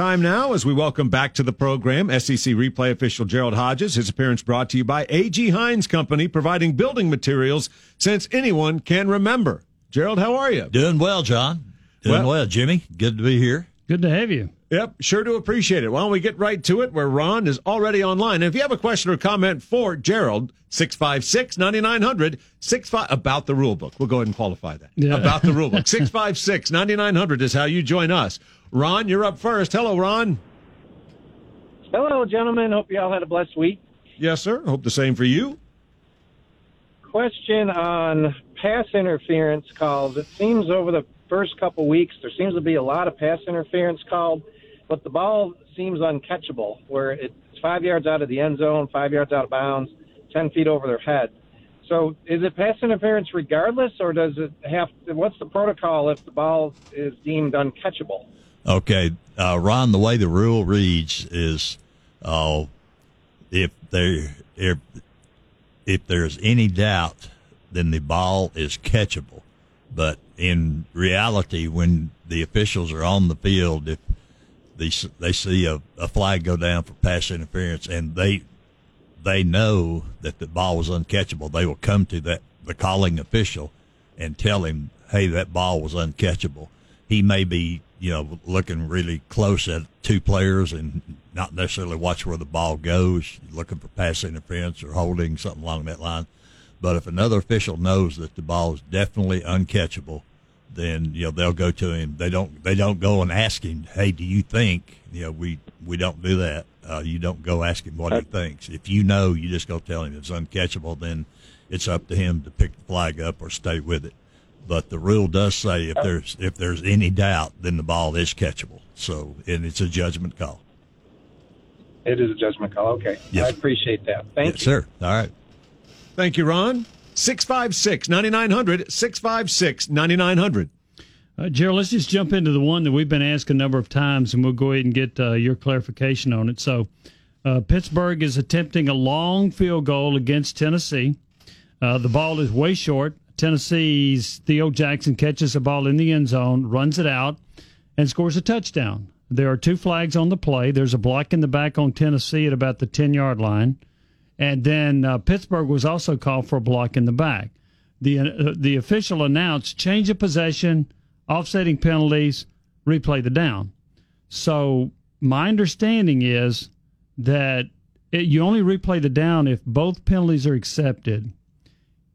Time now as we welcome back to the program SEC replay official Gerald Hodges. His appearance brought to you by A.G. Hines Company, providing building materials since anyone can remember. Gerald, how are you? Doing well, John. Doing well, well Jimmy. Good to be here. Good to have you. Yep, sure do appreciate it. Why don't we get right to it where Ron is already online. And if you have a question or comment for Gerald, 656 9900 about the rule book. We'll go ahead and qualify that. Yeah. About the rule book. 656 9900 is how you join us. Ron, you're up first. Hello, Ron. Hello, gentlemen. Hope you all had a blessed week. Yes, sir. Hope the same for you. Question on pass interference calls. It seems over the first couple weeks there seems to be a lot of pass interference called but the ball seems uncatchable, where it's five yards out of the end zone, five yards out of bounds, ten feet over their head. So is it pass interference regardless, or does it have? To, what's the protocol if the ball is deemed uncatchable? Okay, uh, Ron. The way the rule reads is, uh, if there if if there's any doubt, then the ball is catchable. But in reality, when the officials are on the field, if they they see a, a flag go down for pass interference, and they they know that the ball was uncatchable. They will come to that the calling official and tell him, "Hey, that ball was uncatchable." He may be you know looking really close at two players and not necessarily watch where the ball goes, looking for pass interference or holding something along that line. But if another official knows that the ball is definitely uncatchable, then you know they'll go to him. They don't they don't go and ask him, "Hey, do you think?" You know, we we don't do that. Uh, you don't go ask him what he thinks. If you know, you just go tell him it's uncatchable. Then it's up to him to pick the flag up or stay with it. But the rule does say if there's if there's any doubt, then the ball is catchable. So and it's a judgment call. It is a judgment call. Okay, yes. I appreciate that. Thank yes, you, sir. All right. Thank you, Ron. 656 9900. 656 9900. Uh, Gerald, let's just jump into the one that we've been asked a number of times, and we'll go ahead and get uh, your clarification on it. So, uh, Pittsburgh is attempting a long field goal against Tennessee. Uh, the ball is way short. Tennessee's Theo Jackson catches the ball in the end zone, runs it out, and scores a touchdown. There are two flags on the play. There's a block in the back on Tennessee at about the 10 yard line. And then uh, Pittsburgh was also called for a block in the back. The uh, the official announced change of possession, offsetting penalties, replay the down. So my understanding is that it, you only replay the down if both penalties are accepted.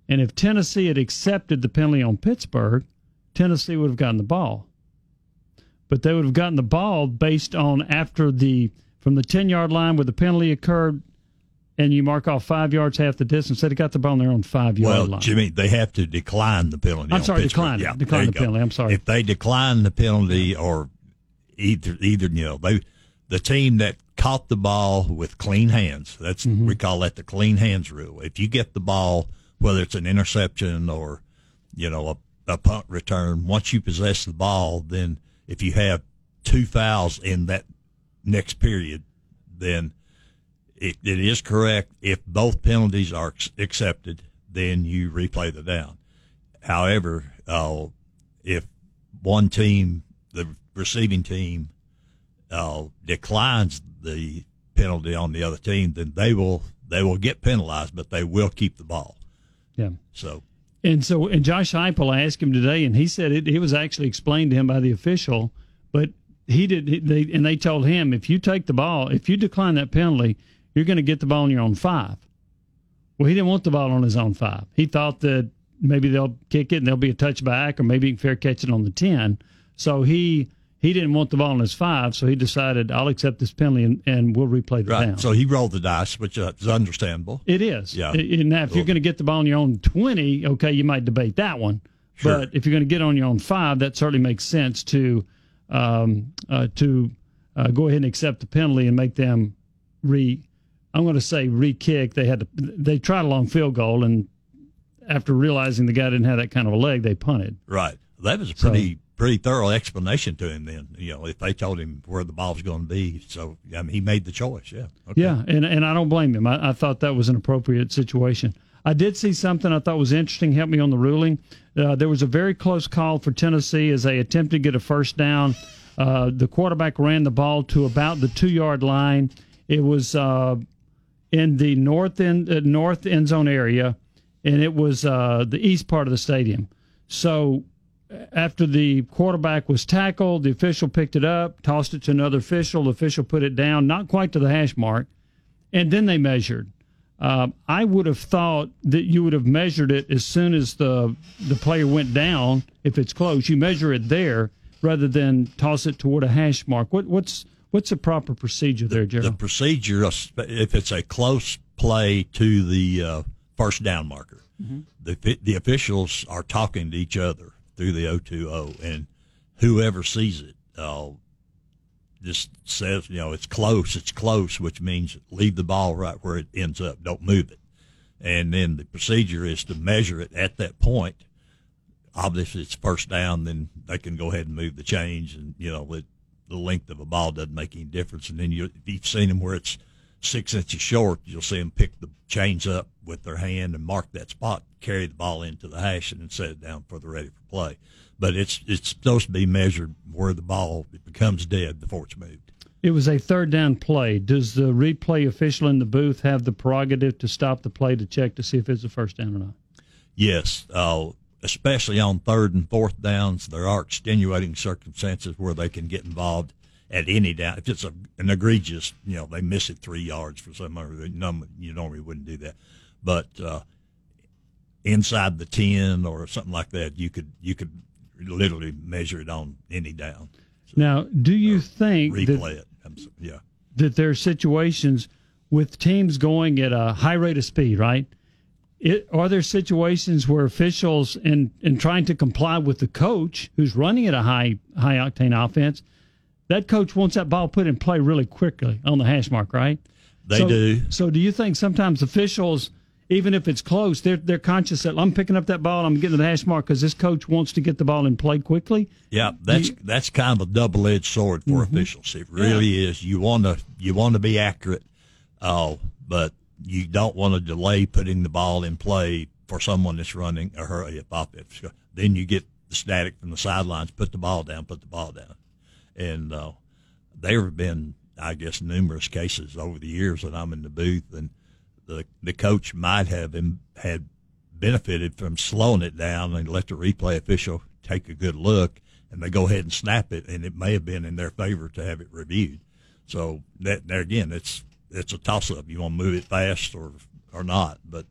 And if Tennessee had accepted the penalty on Pittsburgh, Tennessee would have gotten the ball. But they would have gotten the ball based on after the from the 10 yard line where the penalty occurred and you mark off five yards half the distance. They got the ball on their own five yard well, line. Jimmy, they have to decline the penalty. I'm sorry, Pittsburgh. decline, yeah, decline the go. penalty. I'm sorry. If they decline the penalty, or either either you know they the team that caught the ball with clean hands. That's mm-hmm. we call that the clean hands rule. If you get the ball, whether it's an interception or you know a, a punt return, once you possess the ball, then if you have two fouls in that next period, then it, it is correct. If both penalties are accepted, then you replay the down. However, uh, if one team, the receiving team, uh, declines the penalty on the other team, then they will they will get penalized, but they will keep the ball. Yeah. So. And so, and Josh Heupel, I asked him today, and he said it, it was actually explained to him by the official, but he did. They and they told him if you take the ball, if you decline that penalty, you're going to get the ball on your own five. Well, he didn't want the ball on his own five. He thought that maybe they'll kick it and there'll be a touchback, or maybe he can fair catch it on the ten. So he he didn't want the ball in his five, so he decided I'll accept this penalty and, and we'll replay the right. down. So he rolled the dice, which uh, is understandable. It is. Yeah. And now, if cool. you're going to get the ball on your own twenty, okay, you might debate that one. Sure. But if you're going to get on your own five, that certainly makes sense to um, uh, to uh, go ahead and accept the penalty and make them re I'm going to say re-kick. They had to. They tried a long field goal, and after realizing the guy didn't have that kind of a leg, they punted. Right. That was a pretty so, pretty thorough explanation to him. Then you know if they told him where the ball was going to be, so I mean he made the choice. Yeah. Okay. Yeah, and and I don't blame him. I, I thought that was an appropriate situation. I did see something I thought was interesting. Help me on the ruling. Uh, there was a very close call for Tennessee as they attempted to get a first down Uh, the quarterback ran the ball to about the two yard line. It was uh, in the north end uh, north end zone area, and it was uh, the east part of the stadium. So after the quarterback was tackled, the official picked it up, tossed it to another official. The official put it down, not quite to the hash mark, and then they measured. Uh, I would have thought that you would have measured it as soon as the the player went down. If it's close, you measure it there rather than toss it toward a hash mark. What what's what's the proper procedure there, Gerald? The procedure, if it's a close play to the uh, first down marker, mm-hmm. the the officials are talking to each other through the O2O, and whoever sees it uh, just says, you know, it's close, it's close, which means leave the ball right where it ends up, don't move it. And then the procedure is to measure it at that point. Obviously, it's first down, then they can go ahead and move the change, and you know, it, the length of a ball doesn't make any difference. And then you, if you've seen them where it's six inches short, you'll see them pick the chains up with their hand and mark that spot, carry the ball into the hash, and then set it down for the ready for play. But it's it's supposed to be measured where the ball becomes dead before it's moved. It was a third down play. Does the replay official in the booth have the prerogative to stop the play to check to see if it's a first down or not? Yes, uh, especially on third and fourth downs, there are extenuating circumstances where they can get involved at any down. If it's a, an egregious, you know, they miss it three yards for some number, you normally wouldn't do that. But uh, inside the ten or something like that, you could you could literally measure it on any down. So, now, do you think replay that, it? yeah, that there are situations with teams going at a high rate of speed, right? It, are there situations where officials, in in trying to comply with the coach who's running at a high high octane offense, that coach wants that ball put in play really quickly on the hash mark, right? They so, do. So, do you think sometimes officials, even if it's close, they're they're conscious that I'm picking up that ball, I'm getting to the hash mark because this coach wants to get the ball in play quickly? Yeah, that's you, that's kind of a double edged sword for mm-hmm. officials. It really yeah. is. You want to you want to be accurate, uh, but you don't want to delay putting the ball in play for someone that's running a hurry up offense. Then you get the static from the sidelines. Put the ball down. Put the ball down and uh, there have been, I guess, numerous cases over the years that I'm in the booth, and the the coach might have had benefited from slowing it down and let the replay official take a good look, and they go ahead and snap it, and it may have been in their favor to have it reviewed. So that there again, it's it's a toss up. You want to move it fast or or not, but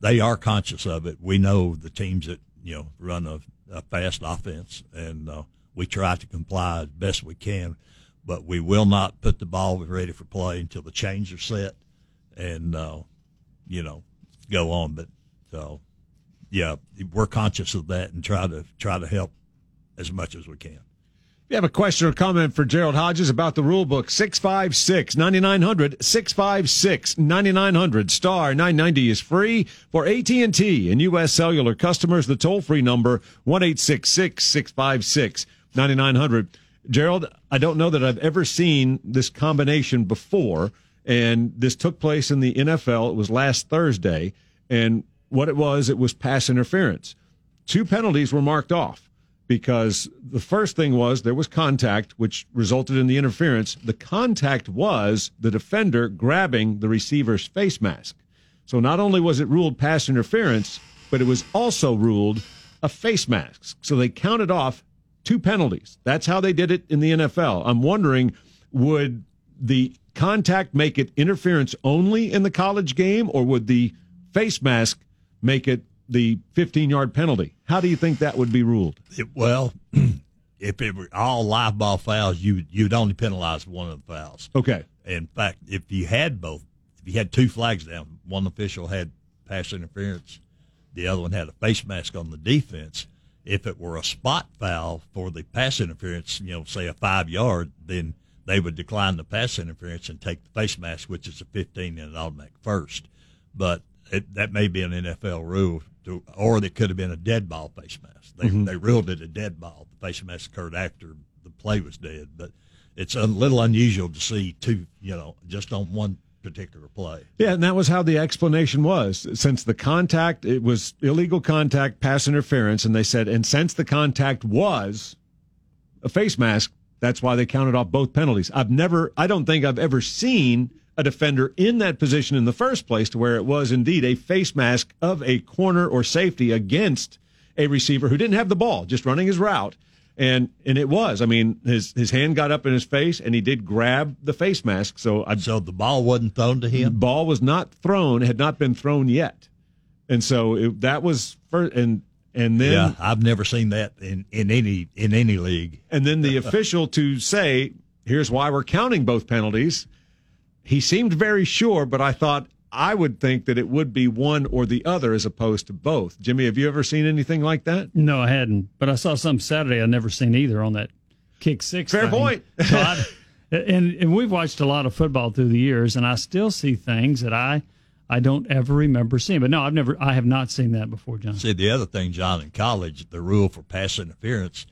they are conscious of it. We know the teams that you know run a, a fast offense, and uh, we try to comply as best we can, but we will not put the ball ready for play until the chains are set and, uh, you know, go on. But, so, yeah, we're conscious of that and try to try to help as much as we can. If you have a question or comment for Gerald Hodges about the rule book, 656 9900, 656 9900, star 990 is free for AT&T and U.S. Cellular customers. The toll-free number, 1 656 9900. Gerald, I don't know that I've ever seen this combination before. And this took place in the NFL. It was last Thursday. And what it was, it was pass interference. Two penalties were marked off because the first thing was there was contact, which resulted in the interference. The contact was the defender grabbing the receiver's face mask. So not only was it ruled pass interference, but it was also ruled a face mask. So they counted off two penalties. That's how they did it in the NFL. I'm wondering, would the contact make it interference only in the college game, or would the face mask make it the 15 yard penalty? How do you think that would be ruled? It, well, if it were all live ball fouls, you you'd only penalize one of the fouls. Okay. In fact, if you had both, if you had two flags down, one official had pass interference, the other one had a face mask on the defense if it were a spot foul for the pass interference, you know, say a five yard, then they would decline the pass interference and take the face mask, which is a 15 and an automatic first. But it, that may be an NFL rule, to, or it could have been a dead ball face mask. They, mm-hmm. they ruled it a dead ball. The face mask occurred after the play was dead, but it's a little unusual to see two, you know, just on one particular play. Yeah, and that was how the explanation was. Since the contact, it was illegal contact, pass interference, and they said, and since the contact was a face mask, That's why they counted off both penalties. I've never, I don't think I've ever seen a defender in that position in the first place to where it was indeed a face mask of a corner or safety against a receiver who didn't have the ball, just running his route. And and it was. I mean, his his hand got up in his face, and he did grab the face mask. So I, so the ball wasn't thrown to him. the ball was not thrown, had not been thrown yet, and so it, that was first. And and then Yeah, I've never seen that in, in any in any league. and then the official to say, "Here's why we're counting both penalties." He seemed very sure, but I thought I would think that it would be one or the other as opposed to both. Jimmy, have you ever seen anything like that? No, I hadn't. But I saw some Saturday I'd never seen either on that kick six. Fair thing. point. So I- and and we've watched a lot of football through the years, and I still see things that I I don't ever remember seeing. But no, I've never I have not seen that before, John. See, the other thing, John, in college, the rule for pass interference,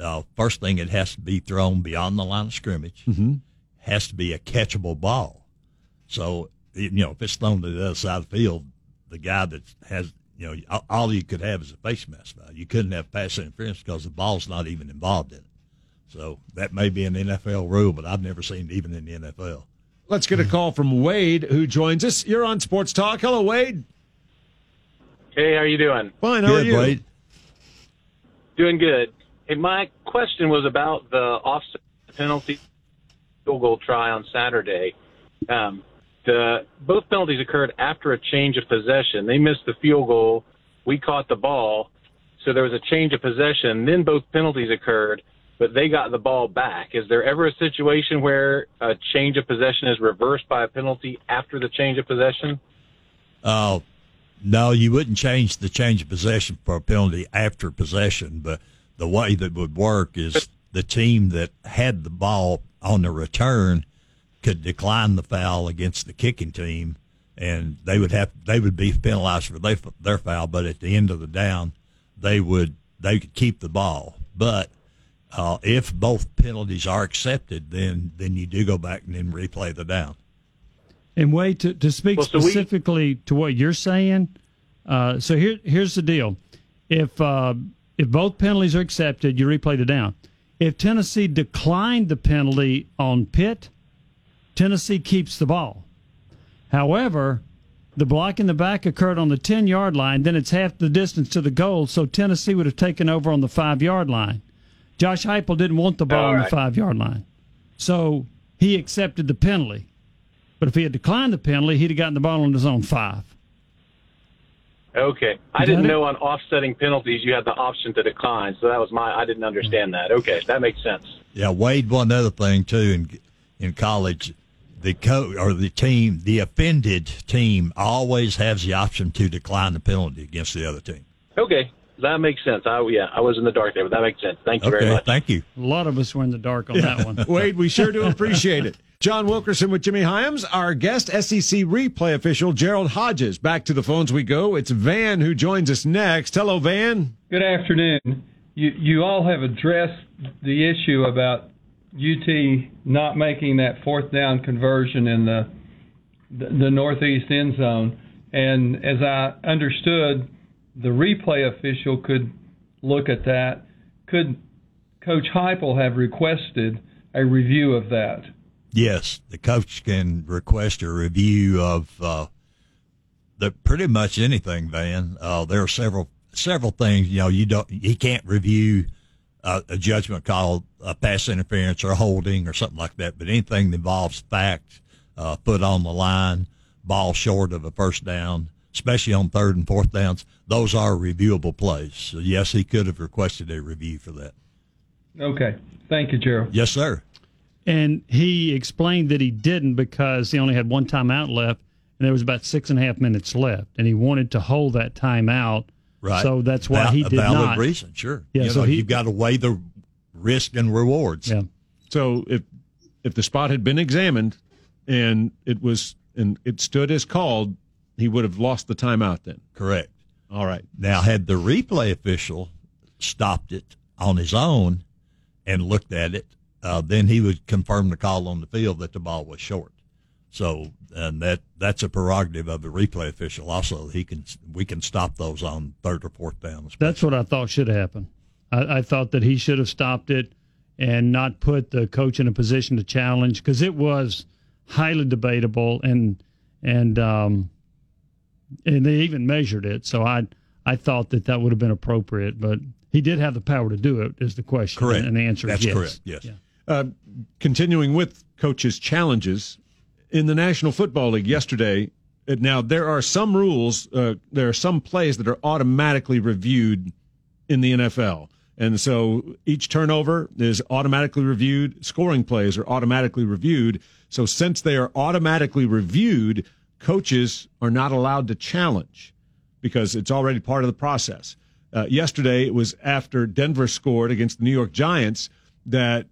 uh, first thing it has to be thrown beyond the line of scrimmage. Mm-hmm. Has to be a catchable ball. So you know, if it's thrown to the other side of the field, the guy that has you know all- all you could have is a face mask. Now. You couldn't have pass interference because the ball's not even involved in it. So that may be an NFL rule, but I've never seen it even in the NFL. Let's get a call from Wade, who joins us. You're on Sports Talk. Hello, Wade. Hey, how are you doing? Fine. How Good, are you? Wade. Doing good. Hey, my question was about the offset penalty field goal try on Saturday. Um, the both penalties occurred after a change of possession. They missed the field goal. We caught the ball, so there was a change of possession. Then both penalties occurred, but they got the ball back. Is there ever a situation where a change of possession is reversed by a penalty after the change of possession? Uh, no, you wouldn't change the change of possession for a penalty after possession, but the way that would work is the team that had the ball on the return could decline the foul against the kicking team, and they would have they would be penalized for their, their foul. But at the end of the down, they would they could keep the ball. But uh, if both penalties are accepted, then then you do go back and then replay the down. And Wade, to, to speak Well, so we- specifically to what you're saying, uh, so here here's the deal: if uh, if both penalties are accepted, you replay the down. If Tennessee declined the penalty on Pitt, Tennessee keeps the ball. However, the block in the back occurred on the 10 yard line, then it's half the distance to the goal, so Tennessee would have taken over on the five yard line. Josh Heupel didn't want the ball All on the five yard line, so he accepted the penalty. But if he had declined the penalty, he'd have gotten the ball on his own five. Okay. I didn't know on offsetting penalties you had the option to decline, so that was my I didn't understand that. Okay, that makes sense. Yeah, Wade. One other thing too in in college, the co or the team, the offended team always has the option to decline the penalty against the other team. Okay. That makes sense. I yeah, I was in the dark there, but that makes sense. Thank you very much. thank you. A lot of us were in the dark on that one. Wade, we sure do appreciate it. John Wilkerson with Jimmy Hyams, our guest SEC replay official Gerald Hodges. Back to the phones we go. It's Van who joins us next. Hello, Van. Good afternoon. You you all have addressed the issue about UT not making that fourth down conversion in the the, the northeast end zone, and as I understood, the replay official could look at that. Could Coach Heupel have requested a review of that? Yes, the coach can request a review of uh, the pretty much anything. Van, uh, there are several several things. You know, you don't he can't review uh, a judgment called a pass interference or holding or something like that. But anything that involves fact, uh, foot on the line, ball short of a first down, especially on third and fourth downs, those are reviewable plays. So yes, he could have requested a review for that. Okay. Thank you, Gerald. Yes, sir. And he explained that he didn't because he only had one timeout left, and there was about six and a half minutes left, and he wanted to hold that timeout. Right. So that's why Val- he a did valid not. reason, sure. Yeah, You so know, he- you've got to weigh the risk and rewards. Yeah. So if if the spot had been examined and it was and it stood as called, he would have lost the timeout then. Correct. All right. Now, had the replay official stopped it on his own and looked at it, uh, then he would confirm the call on the field that the ball was short. So, and that that's a prerogative of the replay official. Also, he can we can stop those on third or fourth down. That's what I thought should happen. I, I thought that he should have stopped it and not put the coach in a position to challenge because it was highly debatable and and um, and they even measured it. So I I thought that that would have been appropriate, but he did have the power to do it. Is the question? Correct. And the answer That's is yes. correct. Yes. Yeah. Uh, continuing with coaches' challenges in the National Football League yesterday. Now there are some rules. Uh, there are some plays that are automatically reviewed in the NFL, and so each turnover is automatically reviewed. Scoring plays are automatically reviewed. So since they are automatically reviewed, coaches are not allowed to challenge because it's already part of the process. Uh, yesterday, it was after Denver scored against the New York Giants that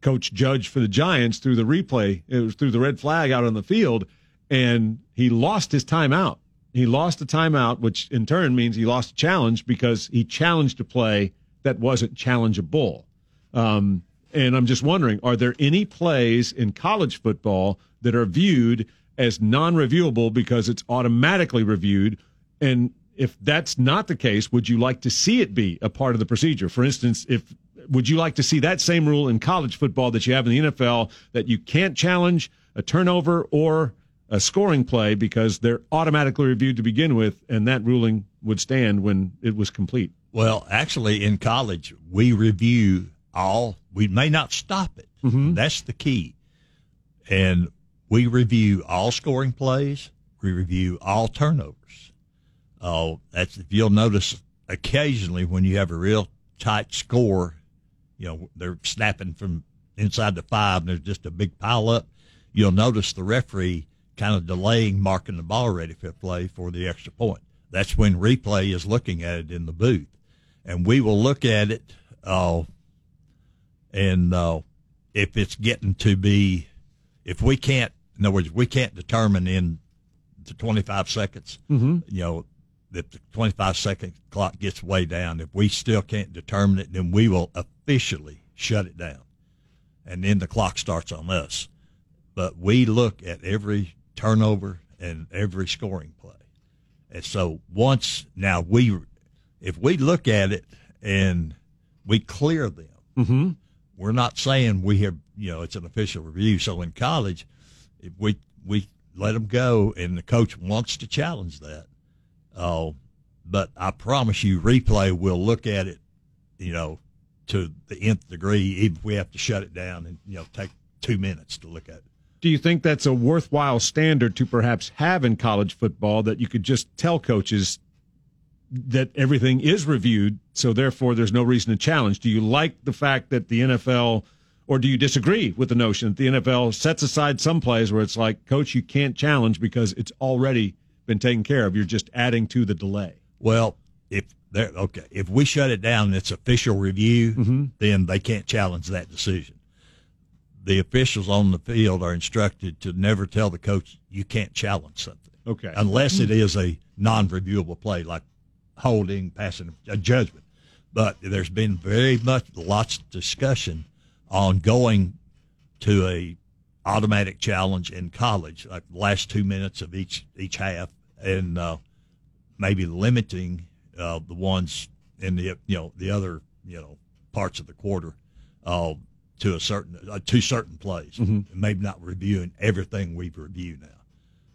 Coach Judge for the Giants threw the replay. It was through the red flag out on the field, and he lost his timeout. He lost a timeout, which in turn means he lost a challenge because he challenged a play that wasn't challengeable. Um, and I'm just wondering, are there any plays in college football that are viewed as non-reviewable because it's automatically reviewed? And if that's not the case, would you like to see it be a part of the procedure? For instance, if would you like to see that same rule in college football that you have in the NFL that you can't challenge a turnover or a scoring play because they're automatically reviewed to begin with, and that ruling would stand when it was complete? Well, actually, in college, we review all. We may not stop it. Mm-hmm. That's the key. And we review all scoring plays. We review all turnovers. Oh, that's if you'll notice occasionally when you have a real tight score, you know they're snapping from inside the five, and there's just a big pile up. You'll notice the referee kind of delaying marking the ball ready for play for the extra point. That's when replay is looking at it in the booth, and we will look at it. Uh, and uh, if it's getting to be, if we can't, in other words, we can't determine in the 25 seconds, you know, if the 25 second clock gets way down, if we still can't determine it, then we will officially shut it down. And then the clock starts on us. But we look at every turnover and every scoring play. And so once now we, if we look at it and we clear them, Mm-hmm. we're not saying we have, you know, it's an official review. So in college, if we we let them go, and the coach wants to challenge that, uh, but I promise you, replay will look at it, you know, to the nth degree, even if we have to shut it down and you know take two minutes to look at it. Do you think that's a worthwhile standard to perhaps have in college football that you could just tell coaches that everything is reviewed, so therefore there's no reason to challenge? Do you like the fact that the NFL, or do you disagree with the notion that the NFL sets aside some plays where it's like, coach, you can't challenge because it's already been taken care of? You're just adding to the delay. Well, if they're okay, if we shut it down and it's official review, mm-hmm. then they can't challenge that decision. The officials on the field are instructed to never tell the coach you can't challenge something Okay. unless it mm-hmm. is a non-reviewable play like holding, passing a judgment. But there's been very much lots of discussion on going to a automatic challenge in college, like the last two minutes of each each half, and uh, maybe limiting uh, the ones in the you know the other you know parts of the quarter uh, to a certain uh, to certain plays, maybe not reviewing everything we've reviewed now,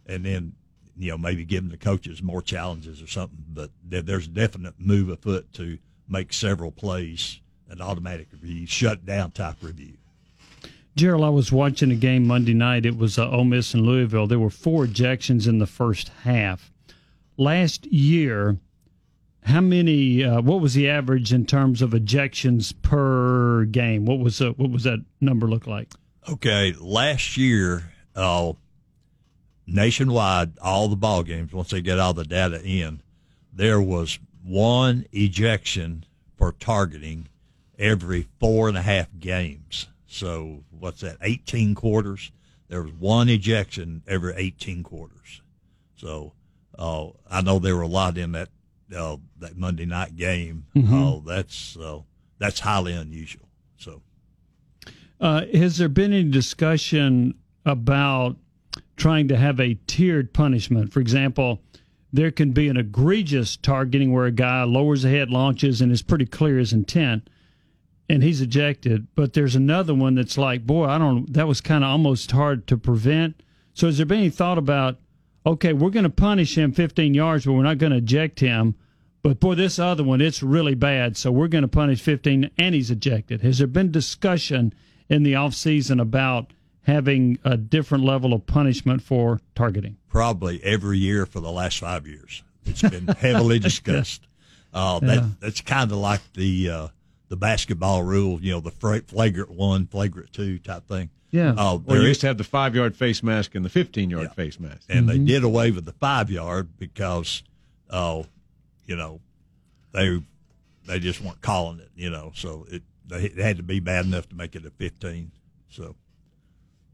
and then you know maybe giving the coaches more challenges or something. But there, there's a definite move afoot to make several plays an automatic review, shut down type review. Gerald, I was watching a game Monday night. It was uh, Ole Miss and Louisville. There were four ejections in the first half. Last year, how many? Uh, what was the average in terms of ejections per game? What was uh, what was that number look like? Okay, last year, uh, nationwide, all the ball games, once they get all the data in, there was one ejection for targeting every four and a half games. So what's that? Eighteen quarters. There was one ejection every eighteen quarters. So uh, I know there were a lot in that uh, that Monday night game. Uh, that's uh, that's highly unusual. So. Uh, has there been any discussion about trying to have a tiered punishment? For example, there can be an egregious targeting where a guy lowers the head, launches, and is pretty clear his intent. And he's ejected. But there's another one that's like, boy, I don't. That was kind of almost hard to prevent. So has there been any thought about, okay, we're going to punish him 15 yards, but we're not going to eject him. But boy, this other one, it's really bad. So we're going to punish 15, and he's ejected. Has there been discussion in the off season about having a different level of punishment for targeting? Probably every year for the last five years. It's been heavily discussed. Uh, that, Yeah. That's kind of like the uh, the basketball rule, you know, the flagrant one, flagrant two type thing. Yeah. Uh, there you used to have the five yard face mask and the 15 yard face mask. and Mm-hmm. they did away with the five yard because, uh, you know, they they just weren't calling it, you know, so it they it had to be bad enough to make it a fifteen. So,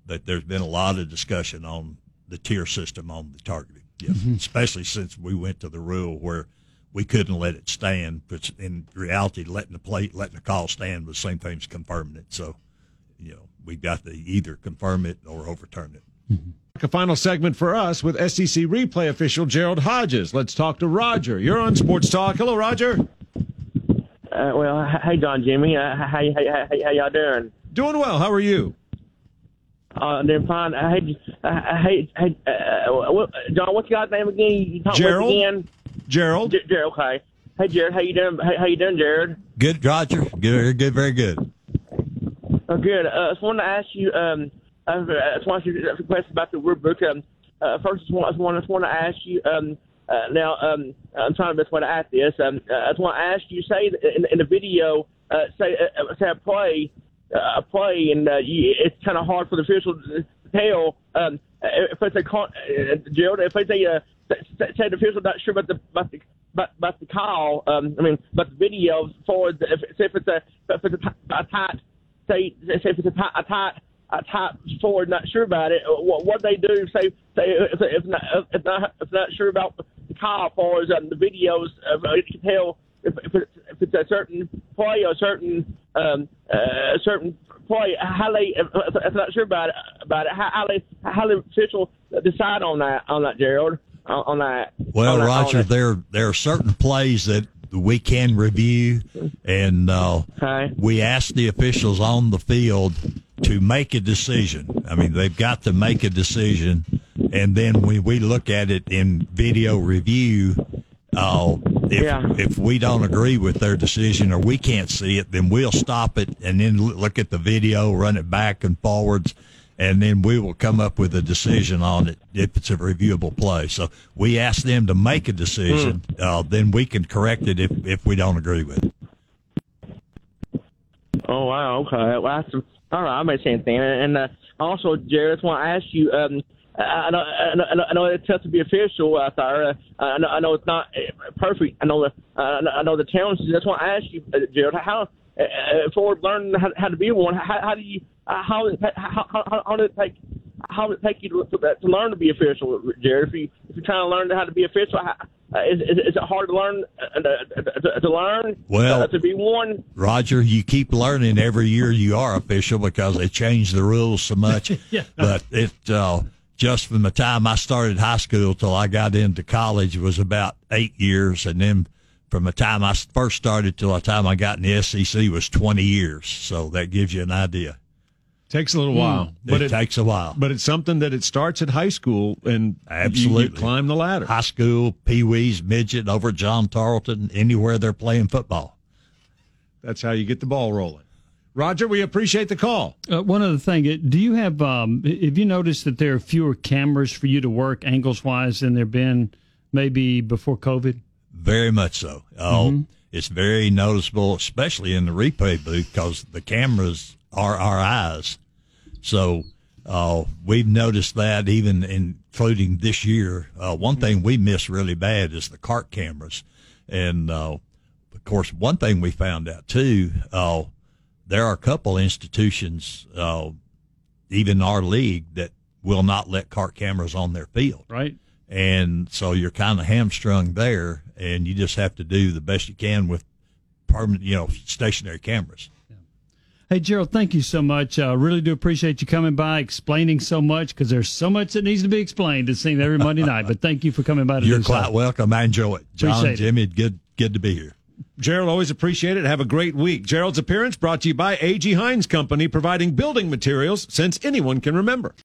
but there's been a lot of discussion on the tier system on the targeting, yes, Mm-hmm. especially since we went to the rule where we couldn't let it stand. But in reality, letting the plate, letting the call stand was the same thing as confirming it. So, you know, we've got to either confirm it or overturn it. A final segment for us with SEC replay official Gerald Hodges. Let's talk to Roger. You're on Sports Talk. Hello, Roger. Uh, well, hey, John, Jimmy, uh, how, how, how, how y'all doing? Doing well. How are you? Uh, doing fine. Uh, hey, uh, hey, hey, uh, what, John, what's your guys' name again? You talk Gerald. again? Gerald. J- Jared, okay. Hey, Jared, how you doing? How, how you doing, Jared? Good, Roger. Good, good, very good. Oh, good. Uh, I just wanted to ask you. Um, uh, I just wanted to ask you a question about the word book. Um, uh, first, I just want, I just want, I just want to ask you. Um, uh, now, um, I'm trying the best way to ask this. Um, uh, I just want to ask you. Say in, in the video, uh, say uh, say a play, uh, a play, and uh, you, it's kind of hard for the official to tell. Um, if it's a con- uh, Gerald, if it's a uh, say official not sure about the about the about, about the call. Um, I mean, about the video for the, if, if it's a if it's a, a tight say say if it's a tight a tight a tight forward not sure about it. What what they do say say if if not if not if not sure about the call for is um, the videos uh, you can tell if if it's, if it's a certain play or certain um uh, certain play how they if, if if not sure about it about it how, how they how the official decide on that on that Gerald on, that Well, on Roger, that. there there are certain plays that we can review, and uh, Okay. we ask the officials on the field to make a decision. I mean, they've got to make a decision, and then we we look at it in video review. Uh, if Yeah. if we don't agree with their decision or we can't see it, then we'll stop it and then look at the video, run it back and forwards, and then we will come up with a decision on it if it's a reviewable play. So we ask them to make a decision, uh, then we can correct it if if we don't agree with it. Oh wow, okay. Well, that's, all right, I made sense then. And uh, also, Jared, I just want to ask you. Um, I I know, I know, I know it's tough to be official out there. Uh, I know, I know it's not uh, perfect. I know, the, uh, I know- I know the challenges. I just want to ask you, Jared, how uh, uh, for learning how, how to be one, how, how do you, uh, how, does how, how, how does it take, how does it take you to, to learn to be official, Jared? If you if you're trying to learn how to be official, how, uh, is, is, is it hard to learn uh, to, to, to learn Well- uh, to be one? Roger, you keep learning every year you are official because they change the rules so much. Yeah. But it uh, just from the time I started high school till I got into college was about eight years, and then from the time I first started till the time I got in the SEC was twenty years. So that gives you an idea. Takes a little while, but it, it, takes a while. but it's something that it starts at high school and you- You, Absolutely. climb the ladder. high school, pee wees, midget, over John Tarleton, anywhere they're playing football. That's how you get the ball rolling. Roger, we appreciate the call. Uh, one other thing, uh, do you have? Um, have you noticed that there are fewer cameras for you to work angles wise than there been maybe before COVID? Very much so. Oh, it's very noticeable, especially in the replay booth, because the cameras are our eyes. So uh, we've noticed that even including this year. Uh, one thing we miss really bad is the cart cameras, and uh, of course, one thing we found out too. Uh, there are a couple institutions, uh, even our league, that will not let cart cameras on their field Right. And so you're kind of hamstrung there, and you just have to do the best you can with permanent, you know, stationary cameras. Hey, Gerald, thank you so much. I uh, really do appreciate you coming by, explaining so much because there's so much that needs to be explained. It seems every Monday night. But thank you for coming by. To You're do so. quite welcome. I enjoy it, John, Appreciate it. Jimmy. Good, good to be here. Gerald, always appreciate it. Have a great week. Gerald's appearance brought to you by A.G. Hines Company, providing building materials since anyone can remember.